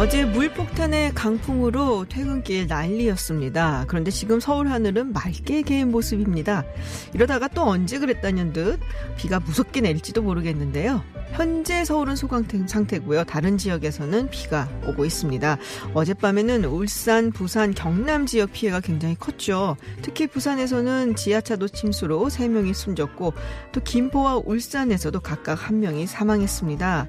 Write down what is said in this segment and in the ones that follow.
어제 물폭탄의 강풍으로 퇴근길 난리였습니다. 그런데 지금 서울 하늘은 맑게 개인 모습입니다. 이러다가 또 언제 그랬다는 듯 비가 무섭게 내릴지도 모르겠는데요. 현재 서울은 소강 상태고요. 다른 지역에서는 비가 오고 있습니다. 어젯밤에는 울산, 부산, 경남 지역 피해가 굉장히 컸죠. 특히 부산에서는 지하차도 침수로 3명이 숨졌고 또 김포와 울산에서도 각각 1명이 사망했습니다.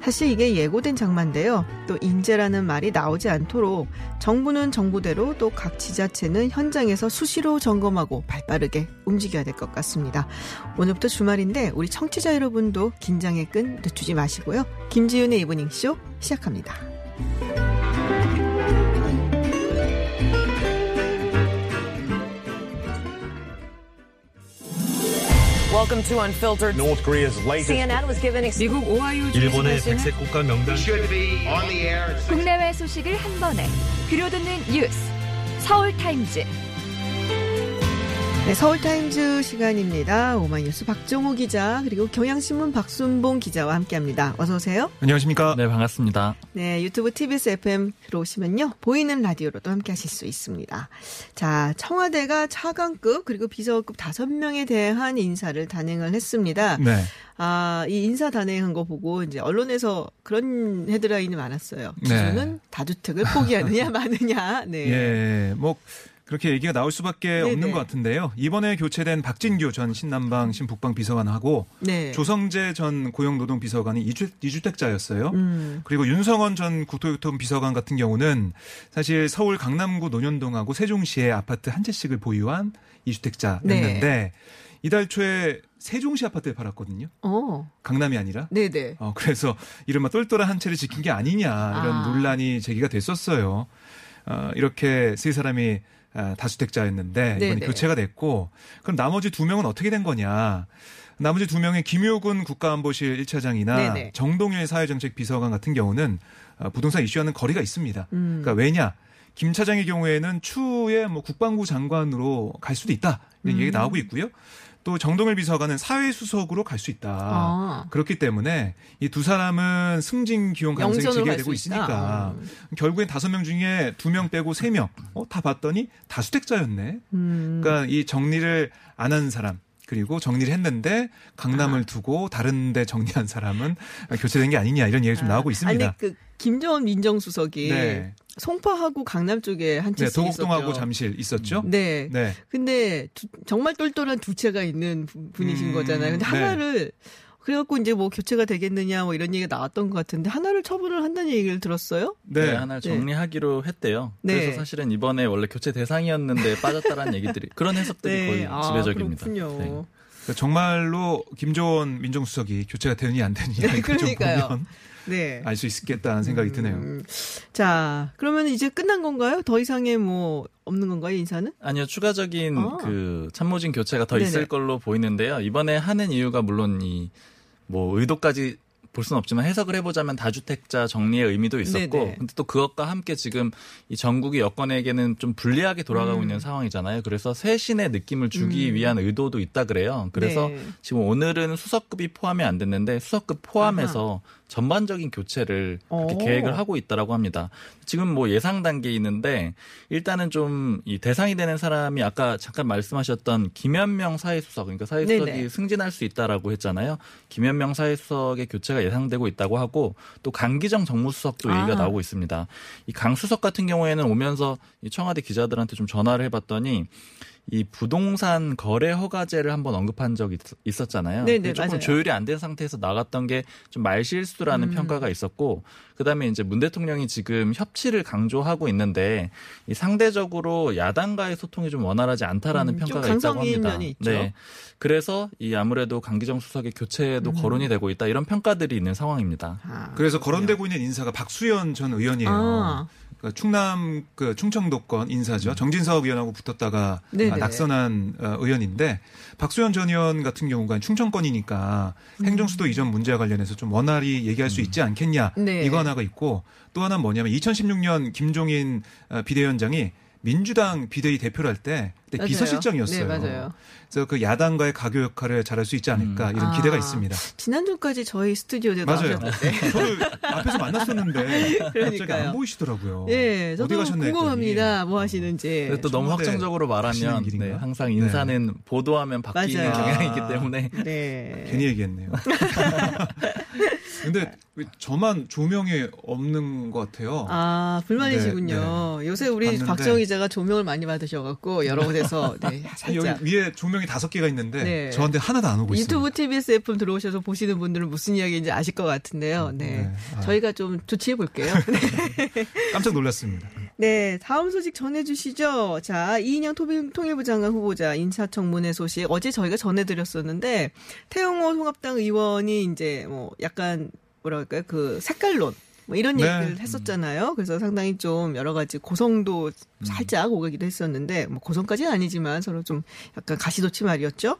사실 이게 예고된 장마인데요. 또 인 재라는 말이 나오지 않도록 정부는 정부대로 또 각 지자체는 현장에서 수시로 점검하고 발빠르게 움직여야 될 것 같습니다. 오늘부터 주말인데 우리 청취자 여러분도 긴장의 끈 늦추지 마시고요. 김지윤의 이브닝쇼 시작합니다. Welcome to Unfiltered. North Korea's latest CNN was given 미국 오하이오 일본의 주지사는 백색 국가 명단 should be on the air at six 국내외 소식을 한 번에 들려듣는 뉴스 서울 타임즈 네, 서울타임즈 시간입니다. 오마이뉴스 박정호 기자 그리고 경향신문 박순봉 기자와 함께합니다. 어서 오세요. 안녕하십니까? 네, 반갑습니다. 네, 유튜브 TBS FM 들어오시면요. 보이는 라디오로도 함께 하실 수 있습니다. 자, 청와대가 차관급 그리고 비서급 다섯 명에 대한 인사를 단행을 했습니다. 네. 아, 이 인사 단행한 거 보고 이제 언론에서 그런 헤드라인이 많았어요. 네. 기준은 다주택을 포기하느냐 마느냐. 네. 예, 뭐 그렇게 얘기가 나올 수밖에 네네. 없는 것 같은데요. 이번에 교체된 박진규 전 신남방 신북방 비서관하고 네. 조성재 전 고용노동 비서관이 이주, 이주택자였어요. 음. 그리고 윤성원 전 국토교통 비서관 같은 경우는 사실 서울 강남구 논현동하고 세종시의 아파트 한 채씩을 보유한 이주택자였는데 네. 이달 초에 세종시 아파트를 팔았거든요. 어. 강남이 아니라. 네네. 어, 그래서 이른바 똘똘한 한 채를 지킨 게 아니냐 이런 아. 논란이 제기가 됐었어요. 어, 이렇게 세 사람이 아, 다주택자였는데 이번에 네네. 교체가 됐고 그럼 나머지 두 명은 어떻게 된 거냐? 나머지 두 명의 김효근 국가안보실 1차장이나 네네. 정동일 사회정책 비서관 같은 경우는 어, 부동산 이슈와는 거리가 있습니다. 음. 그러니까 왜냐? 김 차장의 경우에는 추후에 뭐 국방부 장관으로 갈 수도 있다 이런 음. 얘기 나오고 있고요. 또 정동일 비서관은 사회수석으로 갈 수 있다. 아. 그렇기 때문에 이 두 사람은 승진 기용 가능성이 영전으로 제기가 갈 되고 수 있다. 있으니까 음. 결국엔 다섯 명 중에 두 명 빼고 세 명, 어, 다 봤더니 다수택자였네. 음. 그러니까 이 정리를 안 한 사람. 그리고 정리를 했는데 강남을 두고 다른데 정리한 사람은 교체된 게 아니냐 이런 얘기 좀 나오고 있습니다. 아니 그 김정은 민정수석이 네. 송파하고 강남 쪽에 한 네, 채씩 있었죠. 잠실 있었죠. 네. 네. 근데 두- 정말 똘똘한 두 채가 있는 분- 분이신 음, 거잖아요. 근데 네. 하나를 그래갖고 이제 뭐 교체가 되겠느냐 뭐 이런 얘기가 나왔던 것 같은데 하나를 처분을 한다는 얘기를 들었어요. 네, 네. 하나 네. 정리하기로 했대요. 네. 그래서 사실은 이번에 원래 교체 대상이었는데 빠졌다라는 얘기들이 그런 해석들이 거의 아, 지배적입니다. 그렇군요. 네. 그러니까 정말로 김조원 민정수석이 교체가 되느냐 안 되느냐 네, 그러니까요. 네. 알 수 있겠다는 생각이 드네요. 음, 자, 그러면 이제 끝난 건가요? 더 이상의 뭐 없는 건가요, 인사는? 아니요, 추가적인 아. 그 참모진 교체가 더 네네. 있을 걸로 보이는데요. 이번에 하는 이유가 물론 이 뭐 의도까지 볼 수는 없지만 해석을 해보자면 다주택자 정리의 의미도 있었고, 네네. 근데 또 그것과 함께 지금 이 전국이 여권에게는 좀 불리하게 돌아가고 음. 있는 상황이잖아요. 그래서 쇄신의 느낌을 주기 음. 위한 의도도 있다 그래요. 그래서 네. 지금 오늘은 수석급이 포함이 안 됐는데 수석급 포함해서 전반적인 교체를 그렇게 오. 계획을 하고 있다라고 합니다. 지금 뭐 예상 단계에 있는데 일단은 좀 이 대상이 되는 사람이 아까 잠깐 말씀하셨던 김현명 사회수석 그러니까 사회수석이 네네. 승진할 수 있다라고 했잖아요. 김현명 사회수석의 교체가 예상되고 있다고 하고 또 강기정 정무수석도 아. 얘기가 나오고 있습니다. 이 강수석 같은 경우에는 오면서 이 청와대 기자들한테 좀 전화를 해봤더니 이 부동산 거래 허가제를 한번 언급한 적이 있- 있었잖아요. 네네, 근데 조금 맞아요. 조율이 안 된 상태에서 나갔던 게 좀 말실수라는 음. 평가가 있었고 그다음에 이제 문 대통령이 지금 협치를 강조하고 있는데 이 상대적으로 야당과의 소통이 좀 원활하지 않다라는 음, 좀 평가가 있다고 합니다. 면이 있죠. 네. 그래서 이 아무래도 강기정 수석의 교체도 음. 거론이 되고 있다 이런 평가들이 있는 상황입니다. 아, 그래서 거론되고 있는 인사가 박수현 전 의원이에요. 아, 그 충남 그 충청도권 인사죠. 정진석 의원하고 붙었다가 네네. 아, 낙선한 어, 의원인데 박수현 전 의원 같은 경우가 충청권이니까 음. 행정수도 이전 문제와 관련해서 좀 원활히 얘기할 수 있지 않겠냐 네. 이거 하나가 있고 또 하나는 뭐냐면 2016년 김종인 어, 비대위원장이 민주당 비대위 대표를 할 때 그때 맞아요. 비서실장이었어요. 네, 맞아요. 그래서 그 야당과의 가교 역할을 잘할 수 있지 않을까 이런 아. 기대가 있습니다. 지난주까지 저희 스튜디오에 맞아요. 나오셨는데. 저를 앞에서 만났었는데 갑자기 그러니까요. 안 보이시더라고요. 예, 저도 어디 가셨나 궁금합니다. 했더니. 뭐 하시는지. 근데 또 너무 청와대 확정적으로 말하면? 네, 항상 인사는 보도하면 바뀌는 맞아요. 경향이기 아. 때문에 네. 괜히 얘기했네요. 근데 왜 저만 조명이 없는 것 같아요. 아, 불만이시군요. 네, 요새 우리 봤는데. 박정희 기자가 조명을 많이 받으셔갖고, 여러 곳에 서, 네, 아니, 여기 살짝. 위에 조명이 다섯 개가 있는데 네. 저한테 하나도 안 오고 있어요. 유튜브 TBS FM 들어오셔서 보시는 분들은 무슨 이야기인지 아실 것 같은데요. 네. 네. 아. 저희가 좀 조치해 볼게요. 네. 깜짝 놀랐습니다. 네, 다음 소식 전해주시죠. 자, 이인영 통일- 통일부 장관 후보자 인사청문회 소식 어제 저희가 전해드렸었는데 태영호 통합당 의원이 이제 뭐 약간 뭐랄까요 그 색깔론 뭐 이런 네. 얘기를 했었잖아요. 그래서 상당히 좀 여러 가지 고성도 살짝 오가기도 했었는데 뭐 고성까지는 아니지만 서로 좀 약간 가시도치 말이었죠.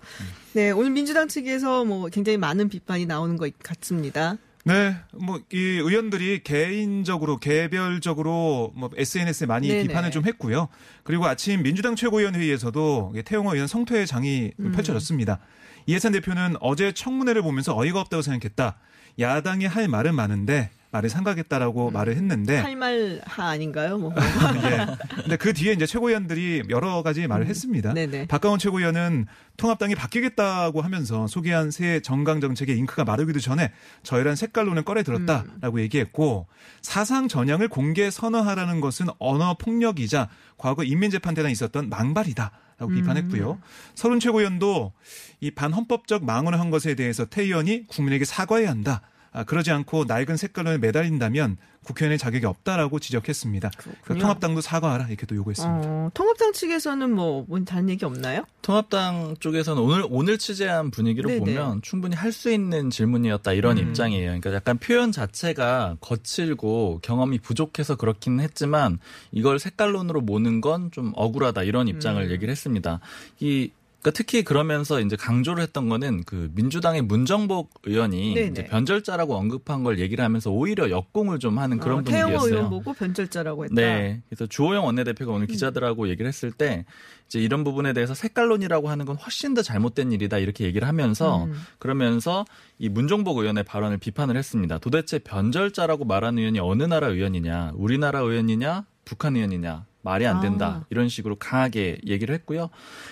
네, 오늘 민주당 측에서 뭐 굉장히 많은 비판이 나오는 것 같습니다. 네, 뭐 이 의원들이 개인적으로 개별적으로 뭐 SNS에 많이 네네. 비판을 좀 했고요. 그리고 아침 민주당 최고위원 회의에서도 태용호 의원 성퇴 장이 음. 펼쳐졌습니다. 이해찬 대표는 어제 청문회를 보면서 어이가 없다고 생각했다. 야당이 할 말은 많은데 말을 삼가겠다라고 말을 했는데 할말하 아닌가요? 뭐. 예. 근데 그 뒤에 이제 최고위원들이 여러 가지 말을 했습니다. 음. 네네. 박가원 최고위원은 통합당이 바뀌겠다고 하면서 소개한 새 정강 정책의 잉크가 마르기도 전에 저열한 색깔론을 꺼내 들었다라고 음. 얘기했고 사상 전향을 공개 선언하라는 것은 언어 폭력이자 과거 인민재판 때나 있었던 망발이다. 라고 비판했고요. 음. 서른 최고위원도 이 반헌법적 망언을 한 것에 대해서 태 의원이 국민에게 사과해야 한다. 아, 그러지 않고 낡은 색깔론에 매달린다면 국회의원의 자격이 없다라고 지적했습니다. 그러니까 통합당도 사과하라 이렇게 또 요구했습니다. 어, 통합당 측에서는 뭐, 뭐 다른 얘기 없나요? 통합당 쪽에서는 오늘 오늘 취재한 분위기를 네네. 보면 충분히 할 수 있는 질문이었다 이런 음. 입장이에요. 그러니까 약간 표현 자체가 거칠고 경험이 부족해서 그렇긴 했지만 이걸 색깔론으로 모는 건 좀 억울하다 이런 입장을 음. 얘기를 했습니다. 이 그러니까 특히 그러면서 이제 강조를 했던 거는 그 민주당의 문정복 의원이 네네. 이제 변절자라고 언급한 걸 얘기를 하면서 오히려 역공을 좀 하는 그런 어, 태영호 분위기였어요. 의원 보고 변절자라고 했다. 네. 그래서 주호영 원내대표가 오늘 기자들하고 얘기를 했을 때 이제 이런 부분에 대해서 색깔론이라고 하는 건 훨씬 더 잘못된 일이다 이렇게 얘기를 하면서 음. 그러면서 이 문종복 의원의 발언을 비판을 했습니다. 도대체 변절자라고 말하는 의원이 어느 나라 의원이냐, 우리나라 의원이냐, 북한 의원이냐. 말이 안 된다. 아. 이런 식으로 강하게 얘기를 했고요.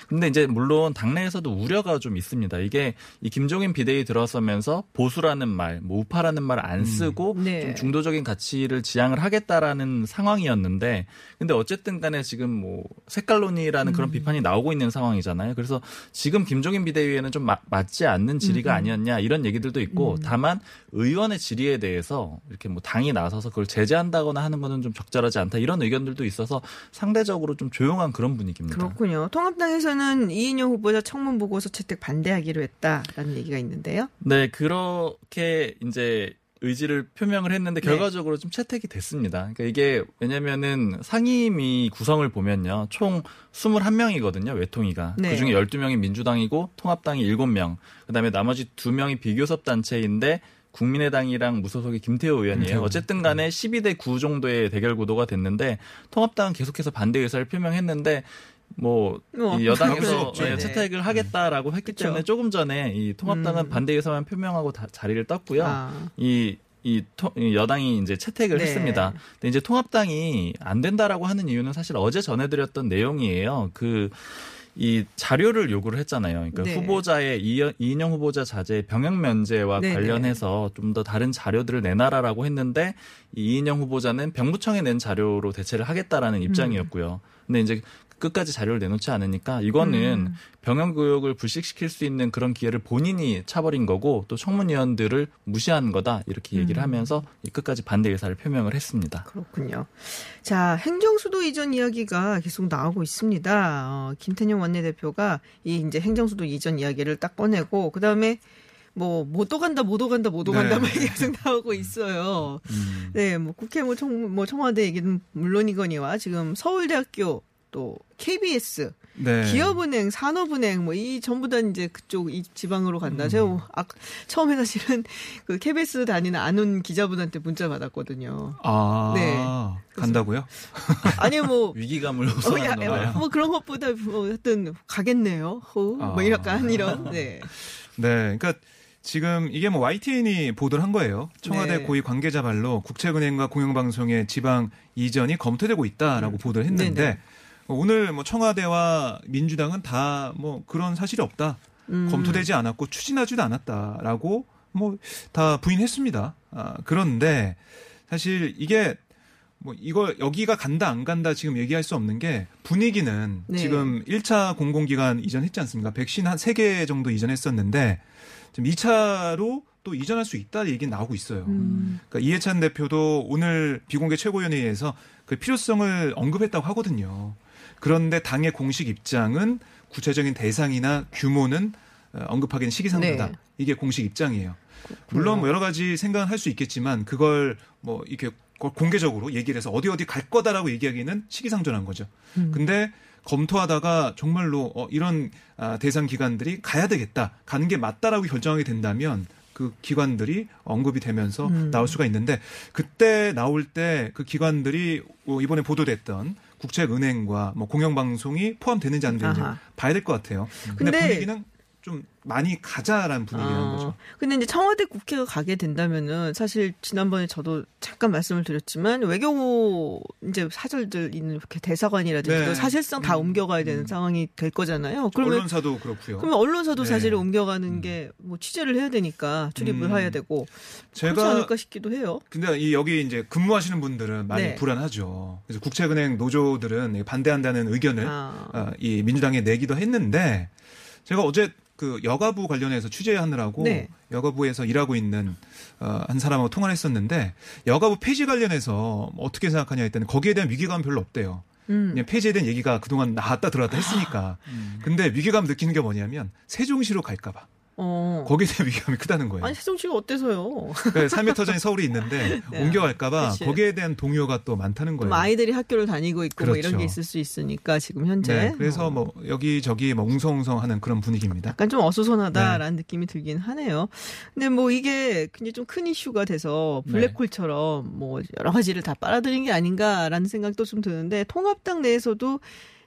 근데 이제 물론 당내에서도 우려가 좀 있습니다. 이게 이 김종인 비대위 들어서면서 보수라는 말, 뭐 우파라는 말 안 쓰고 네. 좀 중도적인 가치를 지향을 하겠다라는 상황이었는데 근데 어쨌든 간에 지금 뭐 색깔론이라는 음. 그런 비판이 나오고 있는 상황이잖아요. 그래서 지금 김종인 비대위에는 좀 마- 맞지 않는 질의가 음. 아니었냐 이런 얘기들도 있고 다만 의원의 질의에 대해서 이렇게 뭐 당이 나서서 그걸 제재한다거나 하는 거는 좀 적절하지 않다 이런 의견들도 있어서 상대적으로 좀 조용한 그런 분위기입니다. 그렇군요. 통합당에서는 이인영 후보자 청문 보고서 채택 반대하기로 했다라는 얘기가 있는데요. 네, 그렇게 이제 의지를 표명을 했는데 네. 결과적으로 좀 채택이 됐습니다. 그러니까 이게 왜냐면은 상임위 구성을 보면요. 총 21명이거든요. 외통위가. 네. 그중에 12명이 민주당이고 통합당이 7명. 그다음에 나머지 2명이 비교섭 단체인데 국민의당이랑 무소속의 김태호 의원이에요. 어쨌든 간에 12대 9 정도의 대결 구도가 됐는데 통합당은 계속해서 반대 의사를 표명했는데 뭐, 뭐, 여당에서. 예, 네. 채택을 하겠다라고 했기 그쵸. 때문에 조금 전에 이 통합당은 음. 반대 의사만 표명하고 다 자리를 떴고요. 아. 이, 이, 토- 이 여당이 이제 채택을 네. 했습니다. 근데 이제 통합당이 안 된다라고 하는 이유는 사실 어제 전해드렸던 내용이에요. 그, 이 자료를 요구를 했잖아요. 그러니까 네. 후보자의 이인영 후보자 자제 병역 면제와 네네. 관련해서 좀 더 다른 자료들을 내놔라라고 했는데 이 이인영 후보자는 병무청에 낸 자료로 대체를 하겠다라는 입장이었고요. 근데 이제 끝까지 자료를 내놓지 않으니까 이거는 음. 병역 교육을 불식시킬 수 있는 그런 기회를 본인이 차버린 거고 또 청문위원들을 무시한 거다 이렇게 얘기를 음. 하면서 이 끝까지 반대 의사를 표명을 했습니다. 그렇군요. 자, 행정수도 이전 이야기가 계속 나오고 있습니다. 어, 김태년 원내대표가 이 이제 행정수도 이전 이야기를 딱 꺼내고, 그 다음에 뭐 못 오간다 못 오간다 못 오간다 네. 막 계속 나오고 있어요. 음. 네, 뭐 국회 뭐, 청, 뭐 청와대 얘기는 물론이거니와 지금 서울대학교 또 KBS 네. 기업은행, 산업은행 뭐 이 전부 다 이제 그쪽 이 지방으로 간다. 음. 제가 뭐 아, 처음에 사실은 그 KBS 다니는 아는 기자분한테 문자 받았거든요. 아, 네. 간다고요? 아니 뭐 위기감을 어, 야, 호소하는 야, 거예요. 뭐 그런 것보다 뭐 하여튼 가겠네요. 호, 뭐 아. 약간 이런 네. 네. 그러니까 지금 이게 뭐 YTN이 보도를 한 거예요. 청와대 네. 고위 관계자 발로 국책은행과 공영방송의 지방 이전이 검토되고 있다라고 음. 보도를 했는데 네 네. 오늘 뭐 청와대와 민주당은 다 뭐 그런 사실이 없다. 음. 검토되지 않았고 추진하지도 않았다라고 뭐 다 부인했습니다. 아, 그런데 사실 이게 뭐 이거 여기가 간다 안 간다 지금 얘기할 수 없는 게 분위기는 네. 지금 1차 공공기관 이전했지 않습니까? 백신 한 3개 정도 이전했었는데 지금 2차로 또 이전할 수 있다 얘기 나오고 있어요. 음. 그러니까 이해찬 대표도 오늘 비공개 최고위원회에서 그 필요성을 언급했다고 하거든요. 그런데 당의 공식 입장은 구체적인 대상이나 규모는 어, 언급하기는 시기상조다. 네. 이게 공식 입장이에요. 물론 뭐 여러 가지 생각은 할 수 있겠지만 그걸 뭐 이렇게 거- 공개적으로 얘기를 해서 어디 어디 갈 거다라고 얘기하기는 시기상조한 거죠. 음. 근데 검토하다가 정말로 어, 이런 아, 대상 기관들이 가야 되겠다, 가는 게 맞다라고 결정하게 된다면 그 기관들이 언급이 되면서 음. 나올 수가 있는데 그때 나올 때 그 기관들이 어, 이번에 보도됐던 국책은행과 뭐 공영방송이 포함되는지 안 되는지 아하. 봐야 될 것 같아요. 근데, 근데- 분위기는 좀 많이 가자라는 분위기라는 아, 거죠. 근데 이제 청와대 국회가 가게 된다면은 사실 지난번에 저도 잠깐 말씀을 드렸지만 외교 이제 사절들 있는 이렇게 대사관이라든지 네. 또 사실상 다 음, 옮겨가야 되는 음. 상황이 될 거잖아요. 그러면 언론사도 그렇고요. 그러면 언론사도 네. 사실 옮겨가는 음. 게뭐 취재를 해야 되니까 출입을 음. 해야 되고 그렇지 제가 않을까 싶기도 해요. 근데 이 여기 이제 근무하시는 분들은 많이 네. 불안하죠. 그래서 국책은행 노조들은 반대한다는 의견을 아. 어, 이 민주당에 내기도 했는데 제가 어제 그 여가부 관련해서 취재하느라고 네. 여가부에서 일하고 있는 어, 한 사람하고 통화를 했었는데 여가부 폐지 관련해서 뭐 어떻게 생각하냐 했더니 거기에 대한 위기감 별로 없대요. 음. 그냥 폐지에 대한 얘기가 그동안 나왔다 들어왔다 했으니까. 근데 위기감 느끼는 게 뭐냐면 세종시로 갈까봐. 어. 거기에 대한 위기감이 크다는 거예요. 아니 세종시가 어때서요? 그러니까 3m 전에 서울에 있는데 네. 옮겨갈까봐. 거기에 대한 동요가 또 많다는 좀 거예요. 아이들이 학교를 다니고 있고 뭐 이런 그렇죠. 게 있을 수 있으니까 지금 현재 네, 그래서 어. 뭐 여기 저기 뭐 웅성웅성하는 그런 분위기입니다. 약간 좀 어수선하다라는 네. 느낌이 들긴 하네요. 근데 뭐 이게 굉장히 좀 큰 이슈가 돼서 네. 블랙홀처럼 뭐 여러 가지를 다 빨아들인 게 아닌가라는 생각도 좀 드는데 통합당 내에서도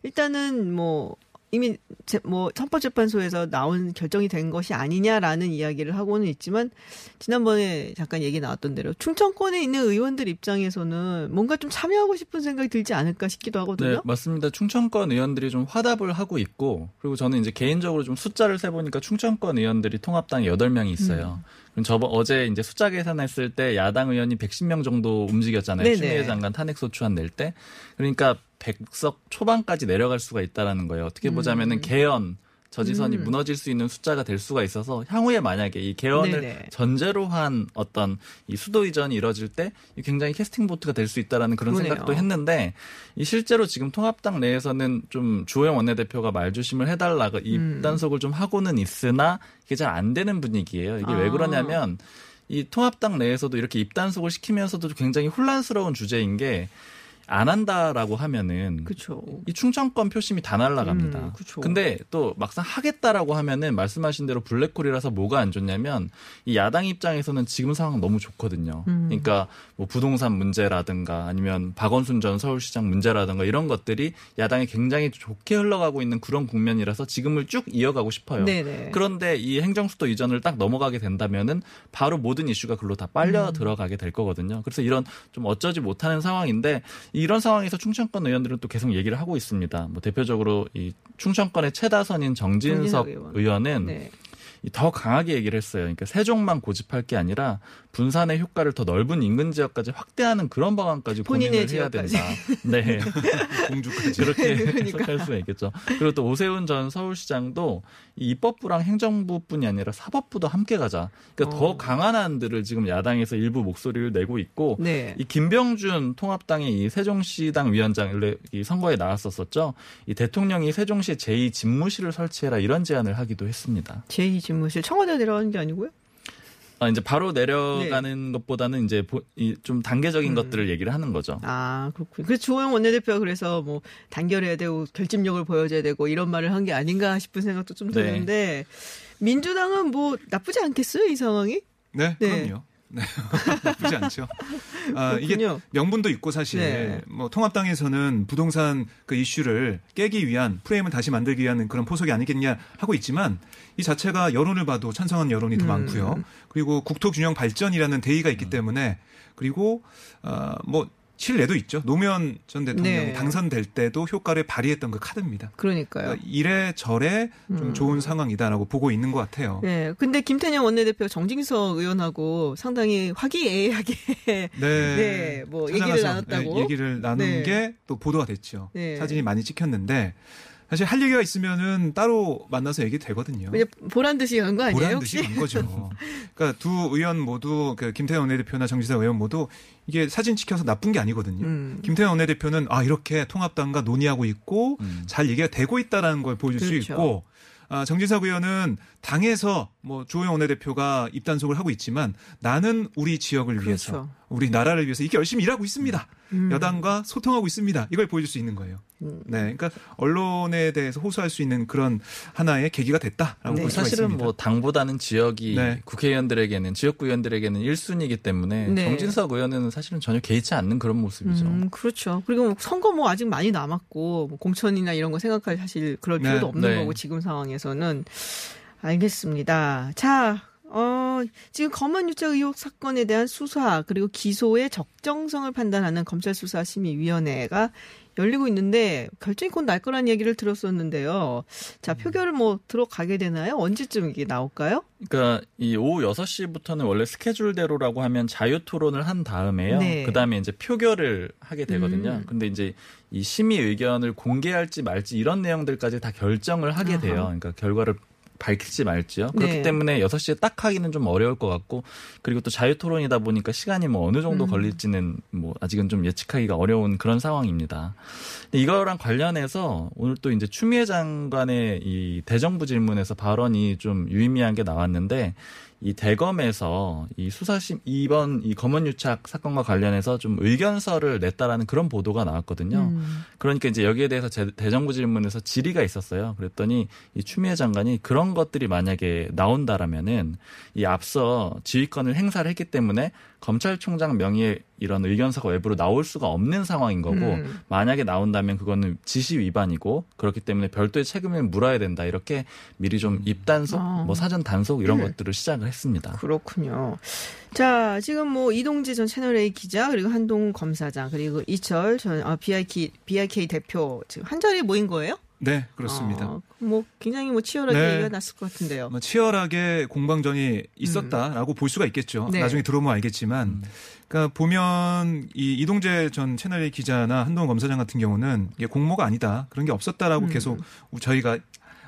일단은 뭐 이미 제- 뭐 헌법재판소에서 나온 결정이 된 것이 아니냐라는 이야기를 하고는 있지만 지난번에 잠깐 얘기 나왔던 대로 충청권에 있는 의원들 입장에서는 뭔가 좀 참여하고 싶은 생각이 들지 않을까 싶기도 네, 하거든요. 맞습니다. 충청권 의원들이 좀 화답을 하고 있고, 그리고 저는 이제 개인적으로 좀 숫자를 세 보니까 충청권 의원들이 통합당에 8명이 있어요. 음. 그럼 저번 어제 이제 숫자 계산했을 때 야당 의원이 110명 정도 움직였잖아요. 네네. 추미애 장관 탄핵 소추안 낼 때. 그러니까 100석 초반까지 내려갈 수가 있다라는 거예요. 어떻게 보자면은 개헌 저지선이 음. 무너질 수 있는 숫자가 될 수가 있어서 향후에 만약에 이 개헌을 네네. 전제로 한 어떤 이 수도 이전이 이뤄질 때 굉장히 캐스팅 보트가 될 수 있다라는 그런 그러네요. 생각도 했는데 이 실제로 지금 통합당 내에서는 좀 주호영 원내대표가 말조심을 해달라고 그 음. 입단속을 좀 하고는 있으나 이게 잘 안 되는 분위기예요. 이게 아. 왜 그러냐면 이 통합당 내에서도 이렇게 입단속을 시키면서도 굉장히 혼란스러운 주제인 게 안 한다라고 하면은 그렇죠. 이 충청권 표심이 다 날라갑니다. 음, 그쵸. 근데 또 막상 하겠다라고 하면은 말씀하신 대로 블랙홀이라서 뭐가 안 좋냐면 이 야당 입장에서는 지금 상황 너무 좋거든요. 음. 그러니까 뭐 부동산 문제라든가 아니면 박원순 전 서울시장 문제라든가 이런 것들이 야당이 굉장히 좋게 흘러가고 있는 그런 국면이라서 지금을 쭉 이어가고 싶어요. 네네. 그런데 이 행정수도 이전을 딱 넘어가게 된다면은 바로 모든 이슈가 글로 다 빨려 음. 들어가게 될 거거든요. 그래서 이런 좀 어쩌지 못하는 상황인데 이런 상황에서 충청권 의원들은 또 계속 얘기를 하고 있습니다. 뭐 대표적으로 이 충청권의 최다선인 정진석 정진석 의원. 의원은 네. 이더 강하게 얘기를 했어요. 그러니까 세종만 고집할 게 아니라 분산의 효과를 더 넓은 인근 지역까지 확대하는 그런 방안까지 고민을 해야. 된다. 네. 공주까지. 그렇게 그러니까. 해석할 수가 있겠죠. 그리고 또 오세훈 전 서울시장도 이 입법부랑 행정부뿐이 아니라 사법부도 함께 가자. 그러니까 어. 더 강한 안들을 지금 야당에서 일부 목소리를 내고 있고 네. 이 김병준 통합당의 이 세종시당 위원장 원래 이 선거에 나왔었었죠. 이 대통령이 세종시에 제2 집무실을 설치해라 이런 제안을 하기도 했습니다. 제2 집무실 청와대 내려가는 게 아니고요? 아, 이제 바로 내려가는 것보다는 이제 보- 이 좀 단계적인 것들을 얘기를 하는 거죠. 아, 그렇군요. 그래서 조영 원내대표가 그래서 뭐 단결해야 되고 결집력을 보여줘야 되고 이런 말을 한 게 아닌가 싶은 생각도 좀 네. 드는데 민주당은 뭐 나쁘지 않겠어요, 이 상황이? 네, 네. 그럼요. 네, 나쁘지 않죠. 아, 이게. 명분도 있고 사실 네. 뭐 통합당에서는 부동산 그 이슈를 깨기 위한 프레임을 다시 만들기 위한 그런 포석이 아니겠냐 하고 있지만 이 자체가 여론을 봐도 찬성한 여론이 음. 더 많고요. 그리고 국토균형 발전이라는 대의가 있기 때문에 그리고 어뭐 실내도 있죠. 노무현 전 대통령이 네. 당선될 때도 효과를 발휘했던 그 카드입니다. 그러니까요. 그러니까 이래 저래 좀 음. 좋은 상황이다라고 보고 있는 것 같아요. 네. 근데 김태년 원내대표 정진석 의원하고 상당히 화기애애하게 네. 네, 뭐 얘기를 나눴다고. 네, 얘기를 나눈 네. 게또 보도가 됐죠. 네. 사진이 많이 찍혔는데 사실 할 얘기가 있으면은 따로 만나서 얘기 되거든요. 보란 듯이 간 거 아니에요? 보란 혹시? 듯이 간 거죠. 그러니까 두 의원 모두 그 김태현 원내대표나 정지석 의원 모두 이게 사진 찍혀서 나쁜 게 아니거든요. 음. 김태현 원내대표는 아 이렇게 통합당과 논의하고 있고 음. 잘 얘기가 되고 있다라는 걸 보여줄 수 그렇죠. 있고 아, 정진석 의원은 당에서 뭐 조호영 원내대표가 입단속을 하고 있지만 나는 우리 지역을 위해서 그렇죠. 우리 나라를 위해서 이렇게 열심히 일하고 있습니다. 음. 여당과 소통하고 있습니다. 이걸 보여줄 수 있는 거예요. 음. 네, 그러니까 언론에 대해서 호소할 수 있는 그런 하나의 계기가 됐다라고 네. 볼 수가 사실은 있습니다. 뭐 당보다는 지역이 네. 국회의원들에게는 지역구 의원들에게는 1순위이기 때문에 네. 정진석 의원은 사실은 전혀 개의치 않는 그런 모습이죠. 음, 그렇죠. 그리고 뭐 선거 뭐 아직 많이 남았고 뭐 공천이나 이런 거 생각할 사실 그럴 네, 필요도 없는 네. 거고 지금 상황에서는 알겠습니다. 자, 어, 지금 검언 유착 의혹 사건에 대한 수사 그리고 기소의 적정성을 판단하는 검찰 수사 심의위원회가 열리고 있는데 결정이 곧날 거란 얘기를 들었었는데요. 자, 표결을 뭐 들어가게 되나요? 언제쯤 이게 나올까요? 그러니까 이 오후 6시부터는 원래 스케줄대로라고 하면 자유 토론을 한 다음에요. 네. 그다음에 이제 표결을 하게 되거든요. 음. 근데 이제 이 심의 의견을 공개할지 말지 이런 내용들까지 다 결정을 하게 돼요. 아하. 그러니까 결과를 밝힐지 말지요. 그렇기 네. 때문에 6시에 딱 하기는 좀 어려울 것 같고 그리고 또 자유 토론이다 보니까 시간이 뭐 어느 정도 음. 걸릴지는 뭐 아직은 좀 예측하기가 어려운 그런 상황입니다. 이거랑 관련해서 오늘 또 이제 추미애 장관의 이 대정부 질문에서 발언이 좀 유의미한 게 나왔는데 이 대검에서 이 수사심 이번 이 검언 유착 사건과 관련해서 좀 의견서를 냈다라는 그런 보도가 나왔거든요. 음. 그러니까 이제 여기에 대해서 제- 대정부 질문에서 질의가 있었어요. 그랬더니 이 추미애 장관이 그런 것들이 만약에 나온다라면은 이 앞서 지휘권을 행사를 했기 때문에 검찰총장 명의의 이런 의견서가 외부로 나올 수가 없는 상황인 거고 음. 만약에 나온다면 그거는 지시 위반이고 그렇기 때문에 별도의 책임을 물어야 된다. 이렇게 미리 좀 입단속, 아. 뭐 사전 단속 이런 네. 것들을 시작을 했습니다. 그렇군요. 자, 지금 뭐 이동재 전 채널A 기자 그리고 한동훈 검사장 그리고 이철 전 아, BIK BIK 대표 지금 한 자리에 모인 거예요? 네, 그렇습니다. 어, 뭐 굉장히 뭐 치열하게 네. 얘기가 났을 것 같은데요. 뭐 치열하게 공방전이 있었다라고 볼 수가 있겠죠. 네. 나중에 들어보면 알겠지만, 그러니까 보면 이 이동재 전 채널A 기자나 한동훈 검사장 같은 경우는 이게 공모가 아니다 그런 게 없었다라고 음. 계속 저희가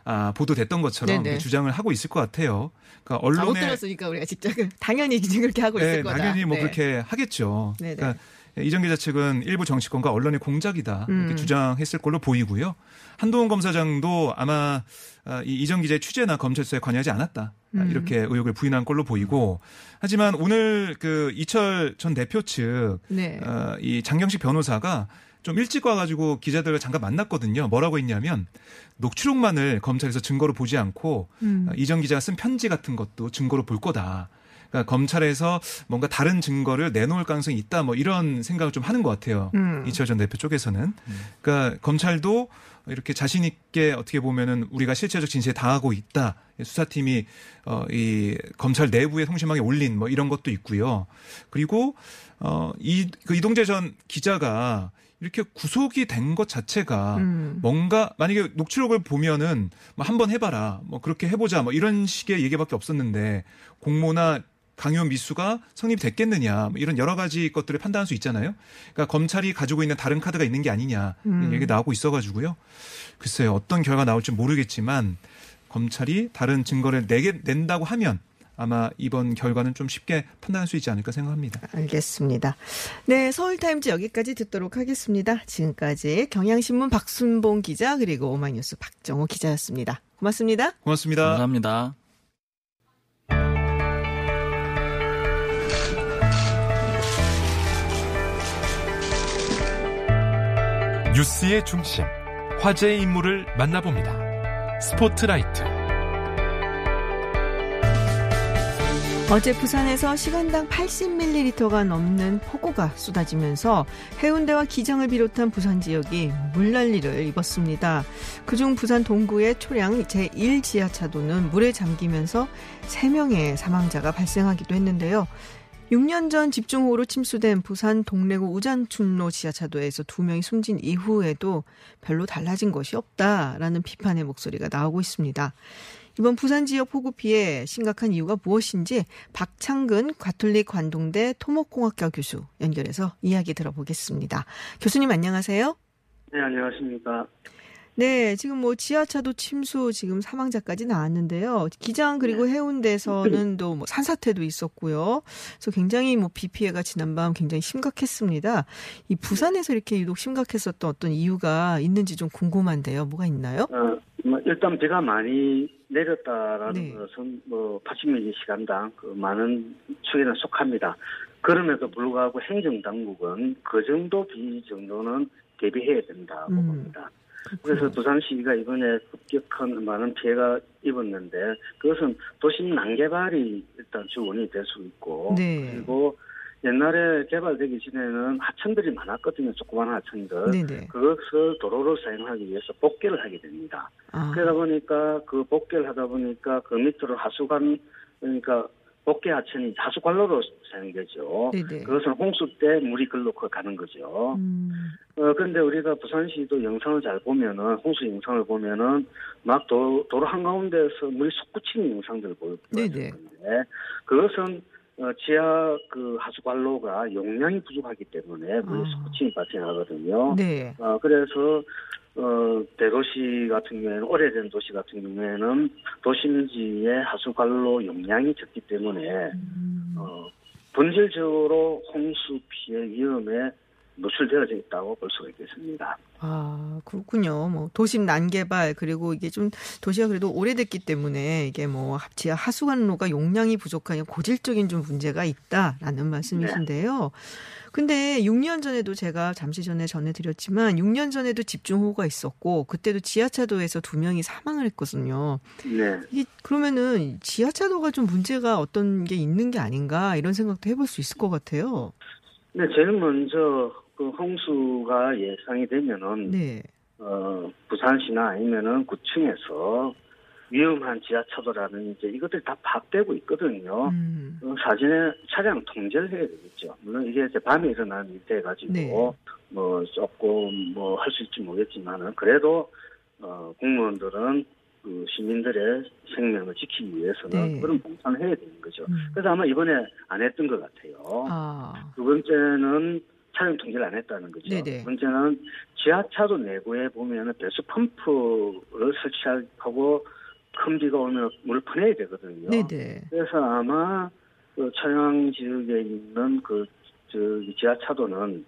아, 보도됐던 것처럼 네네. 주장을 하고 있을 것 같아요. 그러니까 언론에 들었으니까 우리가 직접 당연히 그렇게 하고 있을 네, 거다. 당연히 뭐 네. 그렇게 하겠죠. 네네. 그러니까 이전 기자 측은 일부 정치권과 언론의 공작이다 이렇게 음. 주장했을 걸로 보이고요. 한동훈 검사장도 아마 아, 이 이전 기자의 취재나 검찰 수사에 관여하지 않았다 아, 음. 이렇게 의혹을 부인한 걸로 보이고 하지만 오늘 그 이철 전 대표 측 네. 어, 이 장경식 변호사가 좀 일찍 와가지고 기자들과 잠깐 만났거든요. 뭐라고 했냐면 녹취록만을 검찰에서 증거로 보지 않고 음. 어, 이전 기자가 쓴 편지 같은 것도 증거로 볼 거다. 그러니까 검찰에서 뭔가 다른 증거를 내놓을 가능성이 있다. 뭐 이런 생각을 좀 하는 것 같아요. 음. 이철 전 대표 쪽에서는. 그러니까 검찰도 이렇게 자신 있게 어떻게 보면은 우리가 실체적 진실에 당하고 있다. 수사팀이 어 이 검찰 내부의 통신망에 올린 뭐 이런 것도 있고요. 그리고 어이 그 이동재 전 기자가 이렇게 구속이 된 것 자체가 음. 뭔가 만약에 녹취록을 보면은 뭐 한번 해봐라 뭐 그렇게 해보자 뭐 이런 식의 얘기밖에 없었는데 공모나 강요 미수가 성립됐겠느냐 뭐 이런 여러 가지 것들을 판단할 수 있잖아요. 그러니까 검찰이 가지고 있는 다른 카드가 있는 게 아니냐 이런 음. 얘기 나오고 있어가지고요. 글쎄요 어떤 결과 나올지 모르겠지만 검찰이 다른 증거를 내게 낸다고 하면 아마 이번 결과는 좀 쉽게 판단할 수 있지 않을까 생각합니다. 알겠습니다. 네, 서울타임즈 여기까지 듣도록 하겠습니다. 지금까지 경향신문 박순봉 기자 그리고 오마이뉴스 박정호 기자였습니다. 고맙습니다. 고맙습니다. 감사합니다. 뉴스의 중심, 화제의 인물을 만나봅니다. 스포트라이트. 어제 부산에서 시간당 80ml가 넘는 폭우가 쏟아지면서 해운대와 기장을 비롯한 부산 지역이 물난리를 입었습니다. 그중 부산 동구의 초량 제1지하차도는 물에 잠기면서 3명의 사망자가 발생하기도 했는데요. 6년 전 집중호우로 침수된 부산 동래구 우장춘로 지하차도에서 두 명이 숨진 이후에도 별로 달라진 것이 없다라는 비판의 목소리가 나오고 있습니다. 이번 부산 지역 폭우 피해 심각한 이유가 무엇인지 박창근 가톨릭 관동대 토목공학과 교수 연결해서 이야기 들어보겠습니다. 교수님 안녕하세요. 네, 안녕하십니까. 네, 지금 뭐 지하차도 침수 지금 사망자까지 나왔는데요. 기장 그리고 해운대에서는 또 뭐 산사태도 있었고요. 그래서 굉장히 뭐 비 피해가 지난밤 굉장히 심각했습니다. 이 부산에서 이렇게 유독 심각했었던 어떤 이유가 있는지 좀 궁금한데요. 뭐가 있나요? 어, 뭐 일단 비가 많이 내렸다라는 네. 것은 뭐 80mm 시간당 그 많은 추이는 속합니다. 그럼에도 불구하고 행정당국은 그 정도 비 정도는 대비해야 된다고 음. 봅니다. 그래서 부산시가 이번에 급격한 많은 피해가 입었는데 그것은 도심 난개발이 일단 주원이 될 수 있고 네. 그리고 옛날에 개발되기 전에는 하천들이 많았거든요. 조그만 하천들. 네네. 그것을 도로를 사용하기 위해서 복개를 하게 됩니다. 아, 그러다 보니까 그 복개를 하다 보니까 그 밑으로 하수관 그러니까 복개 하천이 하수관로로 사용되죠. 네네. 그것은 홍수 때 물이 글로 가는 거죠. 음, 어, 그런데 우리가 부산시도 영상을 잘 보면은, 홍수 영상을 보면은, 막 도, 도로 한가운데에서 물이 솟구치는 영상들을 보여-. 보여주는데, 그것은, 어, 지하 그 하수관로가 용량이 부족하기 때문에 물이 아. 솟구침이 발생하거든요. 네. 어, 그래서, 어, 대도시 같은 경우에는, 오래된 도시 같은 경우에는 도심지의 하수관로 용량이 적기 때문에, 음, 어, 본질적으로 홍수 피해 위험에 노출되어져 있다고 볼 수가 있겠습니다. 아, 그렇군요. 뭐, 도심 난개발, 그리고 이게 좀, 도시가 그래도 오래됐기 때문에, 이게 뭐, 지하 하수관로가 용량이 부족하니 고질적인 좀 문제가 있다라는 말씀이신데요. 근데 6년 전에도 제가 잠시 전에 전해드렸지만, 6년 전에도 집중호우가 있었고, 그때도 지하차도에서 두 명이 사망을 했거든요. 네. 이게, 그러면은, 지하차도가 좀 문제가 어떤 게 있는 게 아닌가, 이런 생각도 해볼 수 있을 것 같아요. 네, 제일 먼저 그 홍수가 예상이 되면은 네. 어, 부산시나 아니면은 구청에서 위험한 지하차도라는 이제 이것들이 다 파악되고 있거든요. 음, 어, 사진에 차량 통제를 해야 되겠죠. 물론 이게 이제 밤에 일어나는 일대 가지고 네. 뭐 조금 뭐 할 수 있지 모르겠지만은 그래도 어 공무원들은 그 시민들의 생명을 지키기 위해서는 네. 그런 봉사를 해야 되는 거죠. 음. 그래서 아마 이번에 안 했던 것 같아요. 아, 두 번째는 차량 통제를 안 했다는 거죠. 네네. 두 번째는 지하차도 내부에 보면은 배수 펌프를 설치하고 큰 비가 오면 물을 퍼내야 되거든요. 네네. 그래서 아마 그 차량 지역에 있는 그 지하차도는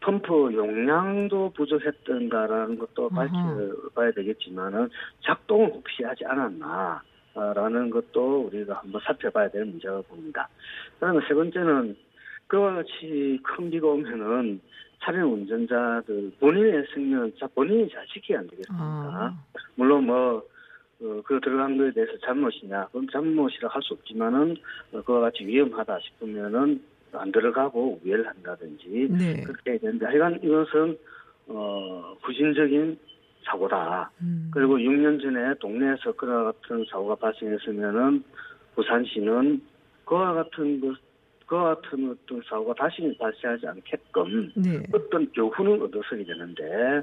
펌프 용량도 부족했던가라는 것도. 밝혀봐야 되겠지만은 작동을 혹시 하지 않았나 라는 것도 우리가 한번 살펴봐야 될 문제가 봅니다. 그다음에 세 번째는 그와 같이 큰 비가 오면은 차량 운전자들 본인의 생명 자 본인이 잘 지켜야 안 되겠습니까? 아, 물론 뭐, 어, 그 들어간 거에 대해서 잘못이냐, 그럼 잘못이라 할 수 없지만은, 어, 그와 같이 위험하다 싶으면은 안 들어가고 우회를 한다든지, 네. 그렇게 해야 되는데, 하여간 이것은, 어, 후진적인 사고다. 음. 그리고 6년 전에 동네에서 그와 같은 사고가 발생했으면은, 부산시는 그와 같은 그, 그와 같은 어떤 사고가 다시 발생하지 않게끔, 네. 어떤 교훈을 얻어서야 되는데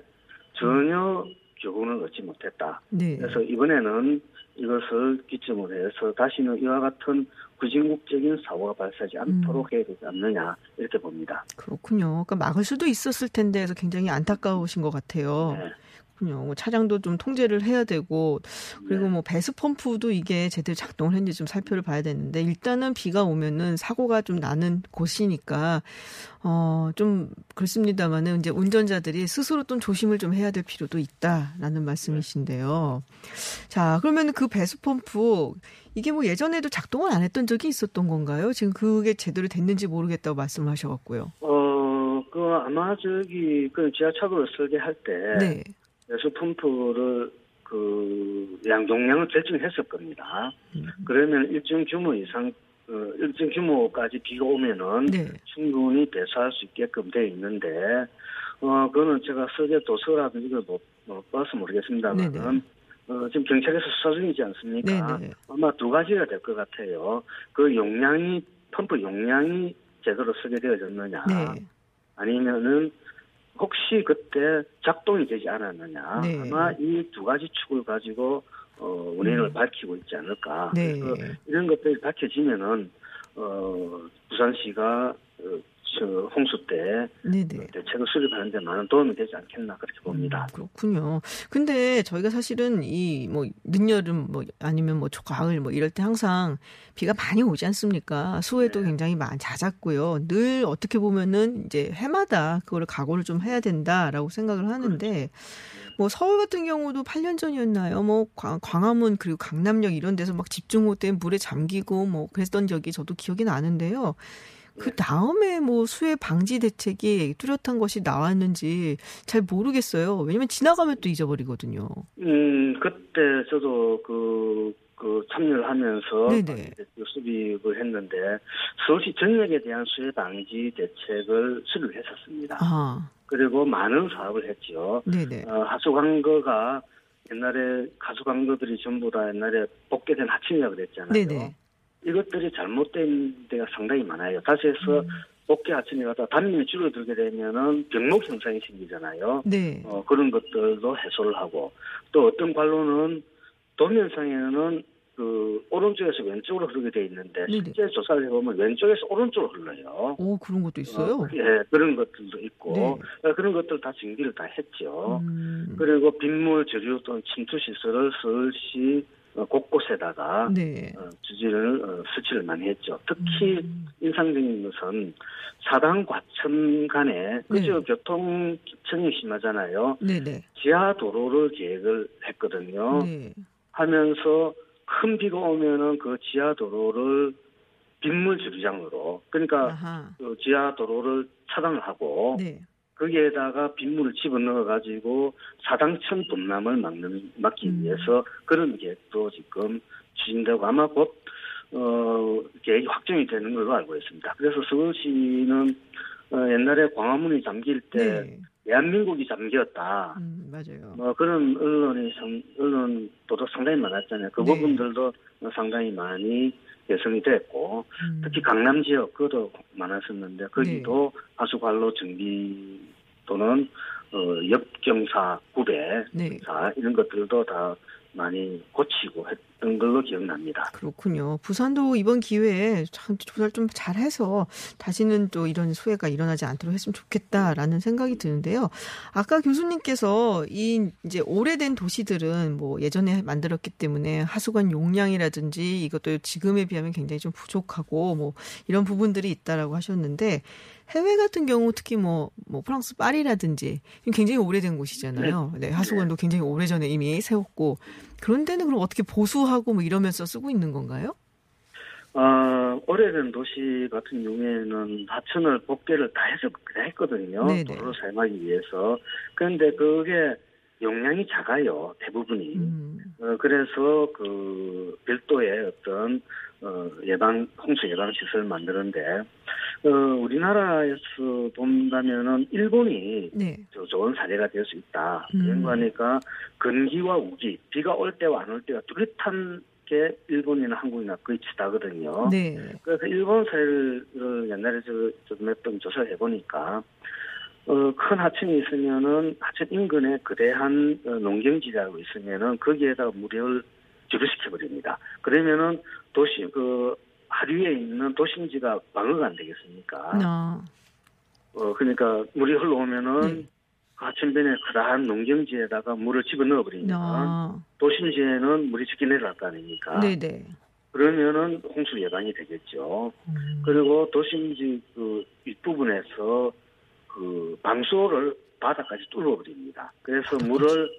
전혀 교훈을 얻지 못했다. 네. 그래서 이번에는 이것을 기점으로 해서 다시는 이와 같은 구진국적인 사고가 발생하지 않도록 해야 되지 않느냐 이렇게 봅니다. 그렇군요. 그러니까 막을 수도 있었을 텐데 해서 굉장히 안타까우신 것 같아요. 네. 그렇군요. 뭐 차량도 좀 통제를 해야 되고 그리고 네. 뭐 배수 펌프도 이게 제대로 작동을 했는지 좀 살펴를 봐야 되는데 일단은 비가 오면은 사고가 좀 나는 곳이니까 어좀 그렇습니다만은 이제 운전자들이 스스로 좀 조심을 좀 해야 될 필요도 있다라는 말씀이신데요. 자, 그러면 그 배수 펌프 이게 뭐 예전에도 작동을 안 했던 적이 있었던 건가요? 지금 그게 제대로 됐는지 모르겠다고 말씀을 하셔 갖고요. 어, 그그 아마 저기 그 지하차도를 설계할 때 네. 내수 펌프를 그 양용량을 결정했을 겁니다. 음. 그러면 일정 규모 이상 어, 일정 규모까지 비가 오면은 네. 충분히 배수할 수 있게끔 돼 있는데 어 그거는 제가 설계 도서라든지 이걸 못, 못 봐서. 모르겠습니다만은 어, 지금 경찰에서 수사 중이지 않습니까? 네네. 아마 두 가지가 될 것 같아요. 그 용량이 펌프 용량이 제대로 설계되어졌느냐 네. 아니면은 혹시 그때 작동이 되지 않았느냐 네. 아마 이 두 가지 축을 가지고 어, 원인을 음. 밝히고 있지 않을까 네. 그래서 이런 것들이 밝혀지면은 어, 부산시가 어, 저 홍수 때 네네. 대책을 수립하는 데 많은 도움이 되지 않겠나 그렇게 봅니다. 음, 그렇군요. 근데 저희가 사실은 이 뭐 늦여름 뭐 아니면 뭐 초가을 뭐 이럴 때 항상 비가 많이 오지 않습니까? 수해도 네. 굉장히 많이 잦았고요. 늘 어떻게 보면은 이제 해마다 그거를 각오를 좀 해야 된다라고 생각을 하는데 뭐 서울 같은 경우도 8년 전이었나요? 뭐 광, 광화문 그리고 강남역 이런 데서 막 집중호우 때문에 물에 잠기고 뭐 그랬던 적이 저도 기억이 나는데요. 그 다음에 뭐 수해 방지 대책이 뚜렷한 것이 나왔는지 잘 모르겠어요. 왜냐면 지나가면 또 잊어버리거든요. 음, 그때 저도 그, 그 참여를 하면서 네네. 그 수립을 했는데 서울시 전역에 대한 수해 방지 대책을 수립했었습니다. 아, 그리고 많은 사업을 했죠. 네네. 어, 하수광거가 옛날에 하수광거들이 전부 다 옛날에 복개된 하층이라고 그랬잖아요. 네네. 이것들이 잘못된 데가 상당히 많아요. 다시 해서 음. 복개 하층이 가다 담임이 줄어들게 되면은 병목 현상이 생기잖아요. 네. 어, 그런 것들도 해소를 하고 또 어떤 관로는 도면상에는 그 오른쪽에서 왼쪽으로 흐르게 돼 있는데 네네. 실제 조사를 해보면 왼쪽에서 오른쪽으로 흘러요. 오, 그런 것도 있어요? 어, 예, 그런 것들도 있고 네. 어, 그런 것들 다 정비를 다 했죠. 음, 그리고 빗물 저류 또는 침투 시설을 서울시 어, 곳곳에다가 네. 어, 주지를 어, 수치를 많이 했죠. 특히 음. 인상적인 것은 사당 과천 간에 그저 교통청이 심하잖아요. 네네. 지하 도로를 계획을 했거든요. 네. 하면서 큰 비가 오면은 그 지하 도로를 빗물 주류장으로 그러니까. 그 지하 도로를 차단을 하고 네. 거기에다가 빗물을 집어넣어 가지고 사당천 분남을 막는 막기 음. 위해서 그런 계획도 지금 추진되고 아마 곧 어, 계획이 확정이 되는 걸로 알고 있습니다. 그래서 서울시는 어, 옛날에 광화문이 잠길 때 네. 대한민국이 잠겼다. 음, 맞아요. 뭐 그런 언론이 상, 언론 보도 상당히 많았잖아요. 그 네. 부분들도 상당히 많이 개선이 됐고 음. 특히 강남 지역 그도 많았었는데 거기도 하수관로 정비 또는 어, 옆경사 구배 네. 사 이런 것들도 다 많이 고치고 했 던 걸로 기억납니다. 그렇군요. 부산도 이번 기회에 참 조사를 좀 잘해서 다시는 또 이런 수해가 일어나지 않도록 했으면 좋겠다라는 생각이 드는데요. 아까 교수님께서 이 이제 오래된 도시들은 뭐 예전에 만들었기 때문에 하수관 용량이라든지 이것도 지금에 비하면 굉장히 좀 부족하고 뭐 이런 부분들이 있다라고 하셨는데 해외 같은 경우 특히 뭐, 뭐 프랑스 파리라든지 굉장히 오래된 곳이잖아요. 네, 하수관도 굉장히 오래전에 이미 세웠고 그런 데는 그럼 어떻게 보수하고 뭐 이러면서 쓰고 있는 건가요? 어, 오래된 도시 같은 경우에는 하천을 복개를 다 해서 다 했거든요. 네네. 도로를 사용하기 위해서. 그런데 그게 용량이 작아요. 대부분이. 음, 어, 그래서 그 별도의 어떤 어, 예방 홍수 예방 시설을 만드는데 어, 우리나라에서 본다면은 일본이 네. 저 좋은 사례가 될 수 있다. 음. 그런 거니까 건기와 우기, 비가 올 때와 안 올 때가 뚜렷한 게 일본이나 한국이나 거의 비슷하거든요. 네. 그래서 일본 사례를 옛날에 저, 몇번 조사를 해보니까 어, 큰 하천이 있으면은 하천 인근에 거대한 어, 농경지라고 있으면은 거기에다가 물을 주류시켜 버립니다. 그러면은 도시 그 하류에 있는 도심지가 방어가 안 되겠습니까? 아, 어 그러니까 물이 흘러오면은 네. 그 하천변에 거대한 농경지에다가 물을 집어넣어 버리면 아, 도심지에는 물이 적게 내려갈 거 아닙니까? 네네. 그러면은 홍수 예방이 되겠죠. 음, 그리고 도심지 그 윗부분에서 그 방수호를 바닥까지 뚫어버립니다. 그래서 물을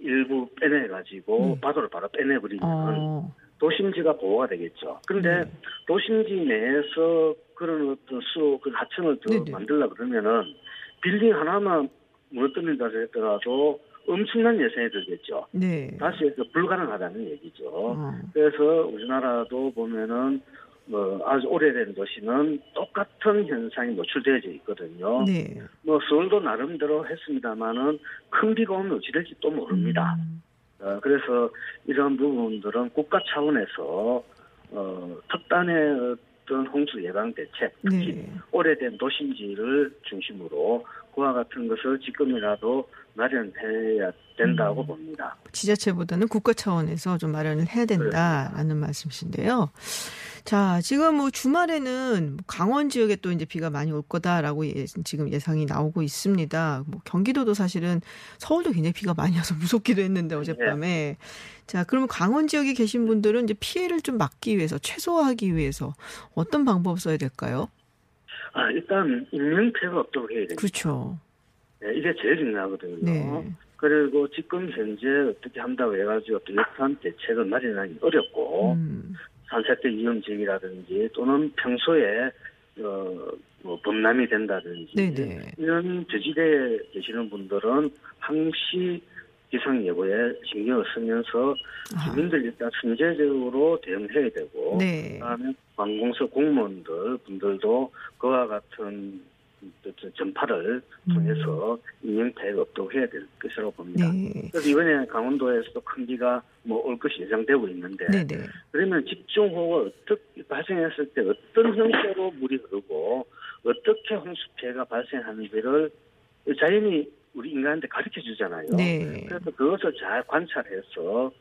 일부 빼내가지고 네. 바다로 바로 빼내버리면 어, 도심지가 보호가 되겠죠. 그런데 네. 도심지 내에서 그런 어떤 수, 그 하천을 더 네네. 만들려 그러면은 빌딩 하나만 무너뜨린다 하더라도 엄청난 예산이 들겠죠. 네. 다시 그 불가능하다는 얘기죠. 어. 그래서 우리나라도 보면은 뭐 아주 오래된 도시는 똑같은 현상이 노출되어져 있거든요. 네. 뭐 서울도 나름대로 했습니다만은 큰 비가 오면 어찌 될지 또 모릅니다. 음. 어, 그래서 이런 부분들은 국가 차원에서 어, 특단의 어떤 홍수 예방 대책, 특히 네. 오래된 도심지를 중심으로 그와 같은 것을 지금이라도 마련해야 된다고 음. 봅니다. 지자체보다는 국가 차원에서 좀 마련을 해야 된다라는 말씀이신데요. 자, 지금 뭐 주말에는 강원 지역에 또 이제 비가 많이 올 거다라고 예, 지금 예상이 나오고 있습니다. 뭐 경기도도 사실은 서울도 굉장히 비가 많이 와서 무섭기도 했는데 어젯밤에. 자, 그러면 강원 지역에 계신 분들은 이제 피해를 좀 막기 위해서 최소화하기 위해서 어떤 방법 써야 될까요? 아, 일단 인명 피해가 없도록 해야 됩니다. 그렇죠. 네, 이게 제일 중요하거든요. 네. 그리고 지금 현재 어떻게 한다고 해가지고 어떤 역한 대책을 마련하기 어렵고 음, 위험 지역이라든지 또는 평소에 어, 뭐 범람이 된다든지 네네. 이런 저지대에 계시는 분들은 항시 기상 예보에 신경을 쓰면서 아, 주민들 일단 선제적으로 대응해야 되고 네. 그다음에 관공서 공무원들 분들도 그와 같은 전파를 통해서 인명 피해가 없도록 해야 될 것이라고 봅니다. 음. 네. 그래서 이번에 강원도에서도 큰 비가 뭐 올 것이 예상되고 있는데 네네. 그러면 집중호우가 어떻게 발생했을 때 어떤 형태로 물이 흐르고 어떻게 홍수 피해가 발생하는지를 자연히 우리 인간한테 가르쳐 주잖아요. 네. 그래서 그것을 잘 관찰해서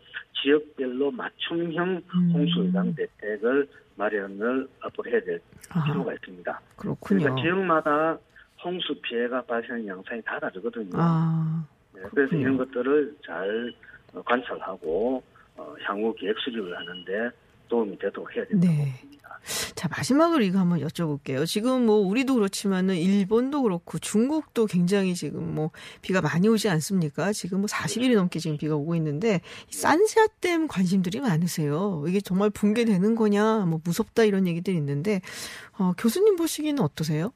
지역별로 맞춤형 음. 홍수 예방 대책을 마련을 앞으로 해야 될 아하, 필요가 있습니다. 그렇군요. 그러니까 지역마다 홍수 피해가 발생하는 양상이 다 다르거든요. 아, 네, 그래서. 이런 것들을 잘 어, 관찰하고 어, 향후 계획 수립을 하는데 도움이 되도록 해야 된다고 네. 봅니다. 자, 마지막으로 이거 한번 여쭤볼게요. 지금 뭐 우리도 그렇지만은 일본도 그렇고 중국도 굉장히 지금 뭐 비가 많이 오지 않습니까? 지금 뭐 40일이 넘게 지금 비가 오고 있는데 이 산세아댐 관심들이 많으세요. 이게 정말 붕괴되는 거냐, 뭐 무섭다 이런 얘기들이 있는데 어, 교수님 보시기는 어떠세요?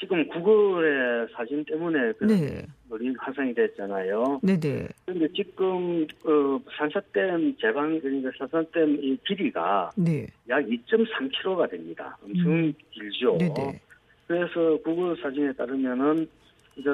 지금 구글의 사진 때문에 그 네. 머리 화상이 됐잖아요. 네네. 그런데 지금 어, 산사댐 제방 그러니까 산사댐 이 길이가 네. 약 2.3km가 됩니다. 엄청 음. 길죠. 네네. 그래서 구글 사진에 따르면은 이제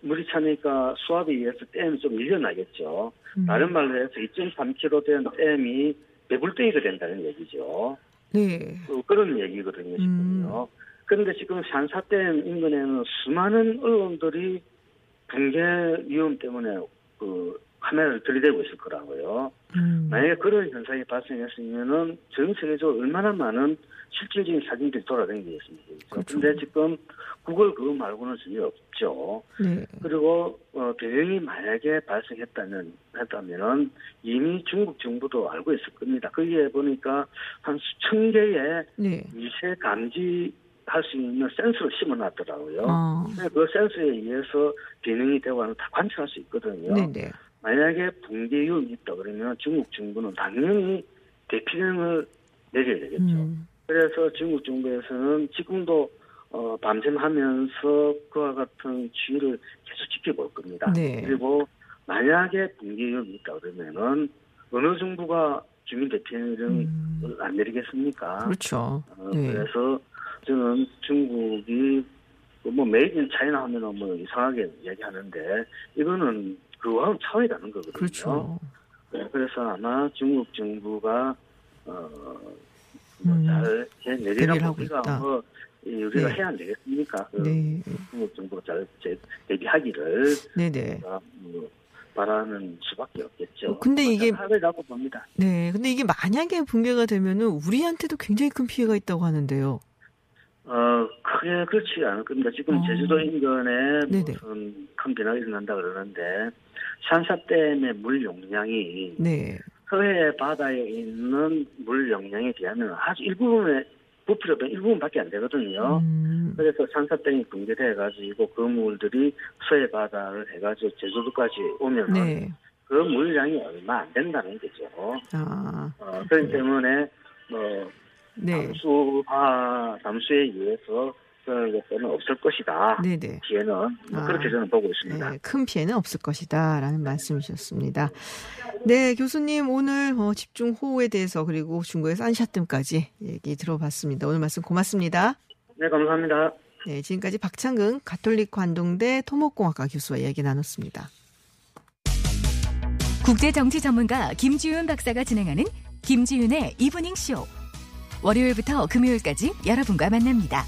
물이 차니까 수압에 의해서 댐이 좀 밀려나겠죠. 음. 다른 말로 해서 2.3km 된 댐이 배불덩이가 된다는 얘기죠. 네. 어, 그런 얘기거든요, 지금요. 음. 그런데 지금 산사댐 인근에는 수많은 언론들이 붕괴 위험 때문에 그 카메라를 들이대고 있을 거라고요. 음. 만약에 그런 현상이 발생했으면은 전 세계적으로 얼마나 많은 실질적인 사진들이 돌아다니겠습니까? 그렇죠. 그런데 지금 구글 그거 말고는 전혀 없죠. 네. 그리고 어, 대응이 만약에 발생했다면 했다면은 이미 중국 정부도 알고 있을 겁니다. 거기에 보니까 한 수천 개의 네. 미세 감지 할 수 있는 센서를 심어놨더라고요. 아. 그 센서에 의해서 기능이 되고 하는 다 관찰할 수 있거든요. 네네. 만약에 붕괴 위험이 있다 그러면 중국 정부는 당연히 대피령을 내려야 되겠죠. 음. 그래서 중국 정부에서는 지금도 어, 밤샘하면서 그와 같은 주의를 계속 지켜볼 겁니다. 네. 그리고 만약에 붕괴 위험이 있다 그러면은 어느 정부가 주민 대피령을 음. 안 내리겠습니까? 그렇죠. 어, 네. 그래서 저는 중국이 뭐 made in China 하면은 뭐 이상하게 얘기하는데 이거는 그거하고 차원이 다른 거거든요. 그렇죠. 네, 그래서 아마 중국 정부가 어, 음. 뭐잘 대비를 내리라고 우리가. 뭐 이, 우리가 네. 해야 안 되겠습니까? 그 네. 중국 정부가 잘 제- 대비하기를 네네. 어, 뭐 바라는 수밖에 없겠죠. 어, 근데 이게- 봅니다. 네. 근데 이게 만약에 붕괴가 되면은 우리한테도 굉장히 큰 피해가 있다고 하는데요. 어, 크게 그렇지 않을 겁니다. 지금 어. 제주도 인근에 네네. 무슨 큰 변화가 일어난다 그러는데, 산사댐의 물 용량이 네. 서해 바다에 있는 물 용량에 비하면 아주 일부분의 부피로 보면 일부분밖에 안 되거든요. 음. 그래서 산사댐이 붕괴돼 가지고 그 물들이 서해 바다를 해가지고 제주도까지 오면 은 네. 그 물량이 얼마 안 된다는 거죠. 아, 어, 그렇기 때문에 뭐 네. 담수화 담수에 의해서 그런 없을 것이다. 네네. 뒤에는 뭐 아. 그렇게 저는 보고 있습니다. 네, 큰 피해는 없을 것이다라는 말씀이셨습니다. 네, 교수님 오늘 어, 집중 호우에 대해서 그리고 중국의 산샤댐까지 얘기 들어봤습니다. 오늘 말씀 고맙습니다. 네, 감사합니다. 네, 지금까지 박창근 가톨릭 관동대 토목공학과 교수와 이야기 나눴습니다. 국제 정치 전문가 김지윤 박사가 진행하는 김지윤의 이브닝 쇼. 월요일부터 금요일까지 여러분과 만납니다.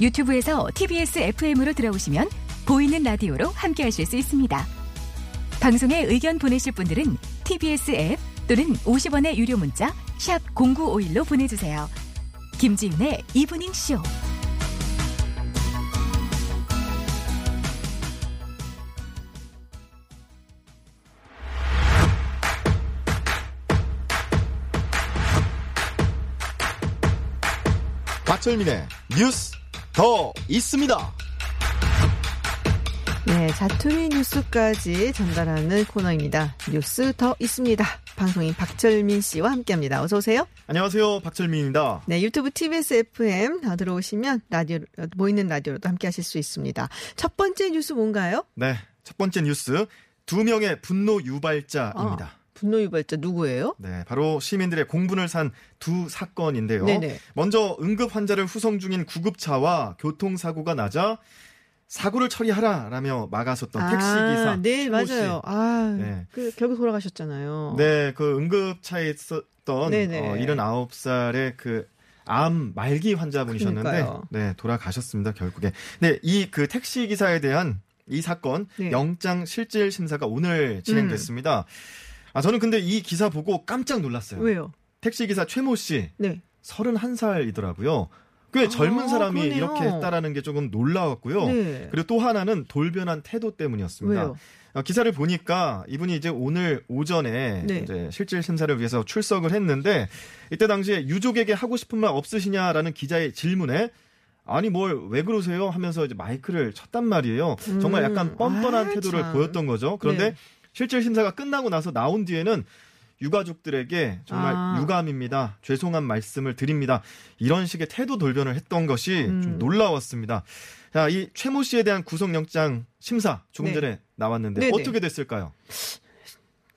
유튜브에서 TBS FM으로 들어오시면 보이는 라디오로 함께 하실 수 있습니다. 방송에 의견 보내실 분들은 TBS 앱 또는 50원의 유료 문자 샵 #0951로 보내주세요. 김지윤의 이브닝 쇼. 박철민의 뉴스 더 있습니다. 네, 자투리 뉴스까지 전달하는 코너입니다. 뉴스 더 있습니다. 방송인 박철민 씨와 함께합니다. 어서 오세요. 안녕하세요. 박철민입니다. 네, 유튜브 TBS FM 들어오시면 라디오 보이는 라디오로도 함께하실 수 있습니다. 첫 번째 뉴스 뭔가요? 네. 첫 번째 뉴스. 두 명의 분노 유발자입니다. 아, 분노 유발자 누구예요? 네, 바로 시민들의 공분을 산 두 사건인데요. 네네. 먼저 응급 환자를 후송 중인 구급차와 교통사고가 나자 사고를 처리하라라며 막아섰던 택시 기사. 아, 네, 최모 씨. 맞아요. 아, 네. 그 결국 돌아가셨잖아요. 네, 그 응급차에 있었던 네네. 어, 79살의 그 암 말기 환자분이셨는데 그러니까요. 네, 돌아가셨습니다, 결국에. 네, 이 그 택시 기사에 대한 이 사건 네. 음. 영장 실질 심사가 오늘 진행됐습니다. 아, 저는 근데 이 기사 보고 깜짝 놀랐어요. 왜요? 택시 기사 최모 씨 네. 31살이더라고요. 꽤 아, 젊은 사람이 그러네요. 이렇게 했다라는 게 조금 놀라웠고요. 네. 그리고 또 하나는 돌변한 태도 때문이었습니다. 왜요? 어, 기사를 보니까 이분이 이제 오늘 오전에 네. 이제 실질 심사를 위해서 출석을 했는데 이때 당시에 유족에게 하고 싶은 말 없으시냐라는 기자의 질문에 아니 뭘 왜 그러세요 하면서 이제 마이크를 쳤단 말이에요. 정말 약간 뻔뻔한 아, 태도를 참. 보였던 거죠. 그런데 네. 실질 심사가 끝나고 나서 나온 뒤에는 유가족들에게 정말 아. 유감입니다. 죄송한 말씀을 드립니다. 이런 식의 태도 돌변을 했던 것이 음. 좀 놀라웠습니다. 자, 이 최모 씨에 대한 구속영장 심사 조금 네. 전에 나왔는데 네네. 어떻게 됐을까요?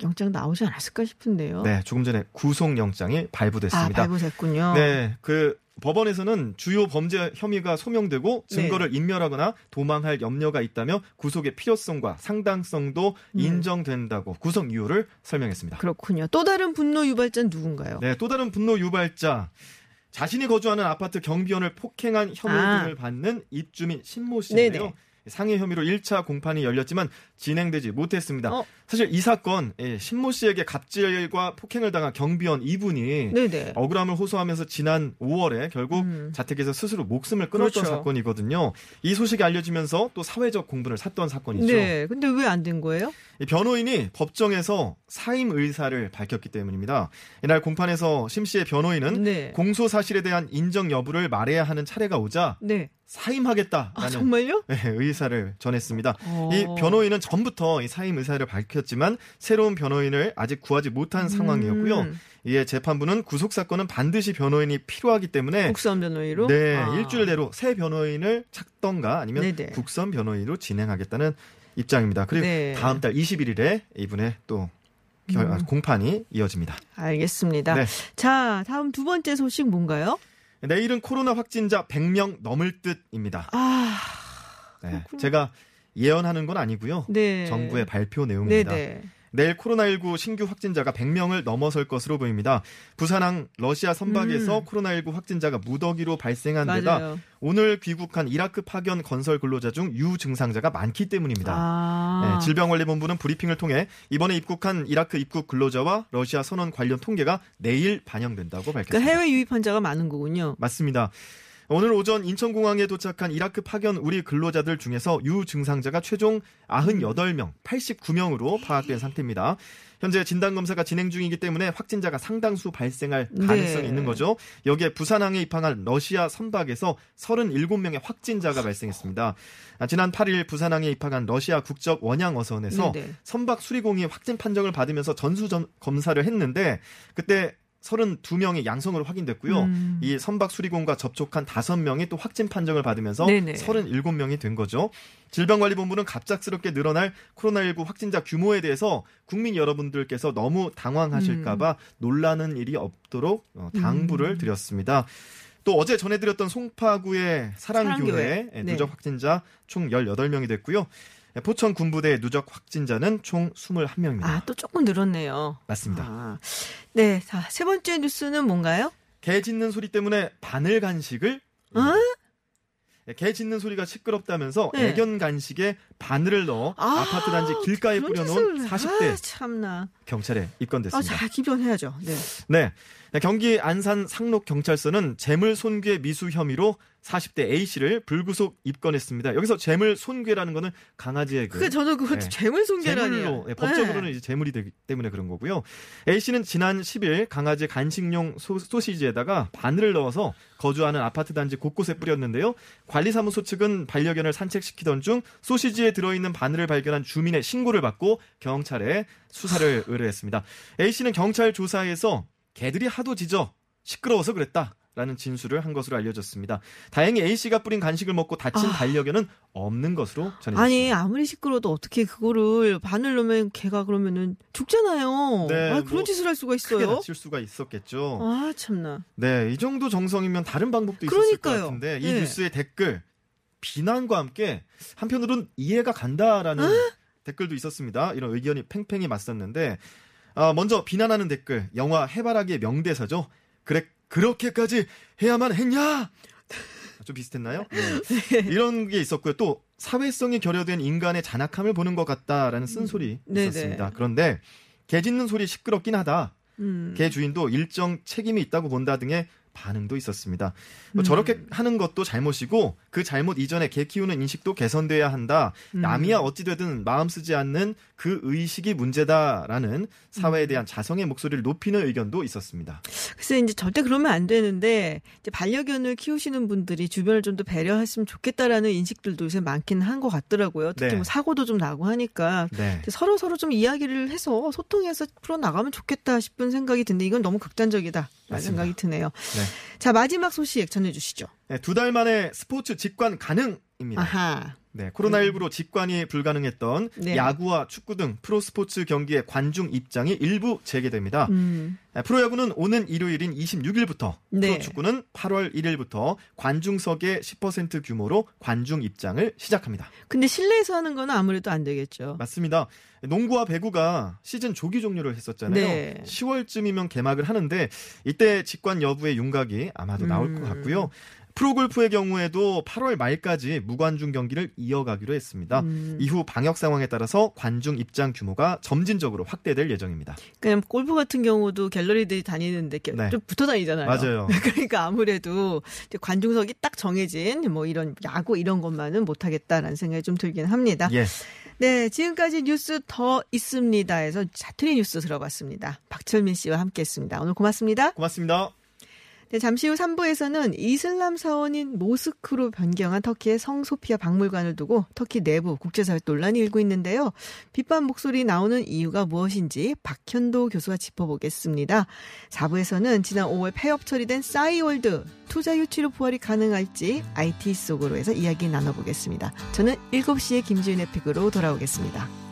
영장 나오지 않았을까 싶은데요. 네, 조금 전에 구속영장이 아, 발부됐습니다. 발부됐군요. 네, 그 법원에서는 주요 범죄 혐의가 소명되고 네. 증거를 인멸하거나 도망할 염려가 있다며 구속의 필요성과 상당성도 음. 인정된다고 구속 이유를 설명했습니다. 그렇군요. 또 다른 분노 유발자는 누군가요? 네, 또 다른 분노 유발자. 자신이 거주하는 아파트 경비원을 폭행한 혐의 아. 등을 받는 입주민 신모 씨인데요. 네네. 상해 혐의로 1차 공판이 열렸지만 진행되지 못했습니다. 어. 사실 이 사건 예, 신모 씨에게 갑질과 폭행을 당한 경비원 이분이 네네. 억울함을 호소하면서 지난 5월에 결국 음. 자택에서 스스로 목숨을 끊었던 그렇죠. 사건이거든요. 이 소식이 알려지면서 또 사회적 공분을 샀던 사건이죠. 네. 근데 왜 안 된 거예요? 이 변호인이 법정에서 사임 의사를 밝혔기 때문입니다. 이날 공판에서 심 씨의 변호인은 네. 공소 사실에 대한 인정 여부를 말해야 하는 차례가 오자 네. 사임하겠다라는 아, 정말요? 네, 의사를 전했습니다. 어. 이 변호인은 전부터 이 사임 의사를 밝혔지만 새로운 변호인을 아직 구하지 못한 상황이었고요. 음. 이에 재판부는 구속 사건은 반드시 변호인이 필요하기 때문에 국선 변호의로? 네, 아. 일주일 내로 새 변호인을 찾던가 아니면 네네. 국선 변호인으로 진행하겠다는 입장입니다. 그리고 네. 다음 달 21일에 이분의 또 결- 음. 공판이 이어집니다. 알겠습니다. 네. 자, 다음 두 번째 소식 뭔가요? 내일은 코로나 확진자 100명 넘을 듯입니다. 아, 네. 제가 예언하는 건 아니고요. 네. 정부의 발표 내용입니다. 네네. 내일 코로나19 신규 확진자가 100명을 넘어설 것으로 보입니다. 부산항 러시아 선박에서 음. 코로나19 확진자가 무더기로 발생한 데다 맞아요. 오늘 귀국한 이라크 파견 건설 근로자 중 유증상자가 많기 때문입니다. 아. 네, 질병관리본부는 브리핑을 통해 이번에 입국한 이라크 입국 근로자와 러시아 선원 관련 통계가 내일 반영된다고 밝혔습니다. 그러니까 해외 유입 환자가 많은 거군요. 맞습니다. 오늘 오전 인천공항에 도착한 이라크 파견 우리 근로자들 중에서 유증상자가 최종 98명, 89명으로 파악된 상태입니다. 현재 진단검사가 진행 중이기 때문에 확진자가 상당수 발생할 가능성이 네. 있는 거죠. 여기에 부산항에 입항한 러시아 선박에서 37명의 확진자가 발생했습니다. 아, 지난 8일 부산항에 입항한 러시아 국적 원양 어선에서 네네. 선박 수리공이 확진 판정을 받으면서 전수 점- 검사를 했는데 그때 32명이 양성으로 확인됐고요. 음. 이 선박 수리공과 접촉한 5명이 또 확진 판정을 받으면서 네네. 37명이 된 거죠. 질병관리본부는 갑작스럽게 늘어날 코로나19 확진자 규모에 대해서 국민 여러분들께서 너무 당황하실까봐 음. 놀라는 일이 없도록 어, 당부를 드렸습니다. 또 어제 전해드렸던 송파구의 사랑교회 사랑교회. 예, 네. 누적 확진자 총 18명이 됐고요. 예, 포천 군부대 누적 확진자는 총 21명입니다. 아, 또 조금 늘었네요. 맞습니다. 아. 네, 자, 세 번째 뉴스는 뭔가요? 개 짖는 소리 때문에 바늘 간식을 어? 예, 개 짖는 소리가 시끄럽다면서 네. 애견 간식에 바늘을 넣어 아, 아, 파트 단지 길가에 뿌려놓은 짓을- 40대 아, 참나. 경찰에 아, 입건됐습니다. 자, 기변해야죠. 네. 네. 경기 안산 상록 경찰서는 재물 손괴 미수 혐의로 40대 A 씨를 불구속 입건했습니다. 여기서 재물 손괴라는 거는 강아지의 그 그게 저는 그것도 네. 재물 손괴라니요. 네, 법적으로는 이제 재물이 되기 때문에 그런 거고요. A 씨는 지난 10일 강아지 간식용 소, 소시지에다가 바늘을 넣어서 거주하는 아파트 단지 곳곳에 뿌렸는데요. 관리사무소 측은 반려견을 산책시키던 중 소시지에 들어있는 바늘을 발견한 주민의 신고를 받고 경찰에 수사를 의뢰했습니다. A 씨는 경찰 조사에서 개들이 하도 짖어 시끄러워서 그랬다. 라는 진술을 한 것으로 알려졌습니다. 다행히 A 씨가 뿌린 간식을 먹고 다친 아. 반려견은 없는 것으로 전해졌습니다. 아니 아무리 시끄러워도 어떻게 그거를 바늘 넣으면 걔가 그러면은 죽잖아요. 네, 아, 그런 뭐 짓을 할 수가 있어요. 다칠 수가 있었겠죠. 아 참나. 네, 이 정도 정성이면 다른 방법도 있었을 그러니까요. 것 같은데 이 네. 뉴스의 댓글 비난과 함께 한편으로는 이해가 간다라는 댓글도 있었습니다. 이런 의견이 팽팽히 맞섰는데 아, 먼저 비난하는 댓글 영화 해바라기의 명대사죠. 그래 그렇게까지 해야만 했냐? 좀 비슷했나요? 네. 이런 게 있었고요. 또 사회성이 결여된 인간의 잔악함을 보는 것 같다라는 쓴소리 음. 있었습니다. 그런데 개 짖는 소리 시끄럽긴 하다. 음. 개 주인도 일정 책임이 있다고 본다 등의 반응도 있었습니다. 뭐 음. 저렇게 하는 것도 잘못이고 그 잘못 이전에 개 키우는 인식도 개선돼야 한다. 음. 남이야 어찌 되든 마음 쓰지 않는 그 의식이 문제다라는 사회에 음. 대한 자성의 목소리를 높이는 의견도 있었습니다. 글쎄 이제 절대 그러면 안 되는데 이제 반려견을 키우시는 분들이 주변을 좀 더 배려했으면 좋겠다라는 인식들도 요새 많긴 한 것 같더라고요. 특히 네. 뭐 사고도 좀 나고 하니까 네. 서로 서로 좀 이야기를 해서 소통해서 풀어 나가면 좋겠다 싶은 생각이 드는데 이건 너무 극단적이다. 라는 맞습니다. 생각이 드네요. 네. 자 마지막 소식 전해주시죠. 네, 두 달 만에 스포츠 직관 가능입니다. 아하. 네, 코로나19로 직관이 불가능했던 네. 야구와 축구 등 프로 스포츠 경기의 관중 입장이 일부 재개됩니다. 음. 네, 프로야구는 오는 일요일인 26일부터, 네. 프로축구는 8월 1일부터 관중석의 10% 규모로 관중 입장을 시작합니다. 근데 실내에서 하는 거는 아무래도 안 되겠죠. 맞습니다. 농구와 배구가 시즌 조기 종료를 했었잖아요. 네. 10월쯤이면 개막을 하는데 이때 직관 여부의 윤곽이 아마도 나올 음. 것 같고요. 프로골프의 경우에도 8월 말까지 무관중 경기를 이어가기로 했습니다. 음. 이후 방역 상황에 따라서 관중 입장 규모가 점진적으로 확대될 예정입니다. 그냥 골프 같은 경우도 갤러리들이 다니는데 네. 좀 붙어 다니잖아요. 맞아요. 그러니까 아무래도 관중석이 딱 정해진 뭐 이런 야구 이런 것만은 못하겠다라는 생각이 좀 들긴 합니다. 예. 네, 지금까지 뉴스 더 있습니다에서 자투리 뉴스 들어봤습니다. 박철민 씨와 함께했습니다. 오늘 고맙습니다. 고맙습니다. 네, 잠시 후 3부에서는 이슬람 사원인 모스크로 변경한 터키의 성소피아 박물관을 두고 터키 내부 국제사회 논란이 일고 있는데요. 비판 목소리 나오는 이유가 무엇인지 박현도 교수와 짚어보겠습니다. 4부에서는 지난 5월 폐업 처리된 싸이월드 투자 유치로 부활이 가능할지 IT 속으로 해서 이야기 나눠보겠습니다. 저는 7시에 김지윤의 픽으로 돌아오겠습니다.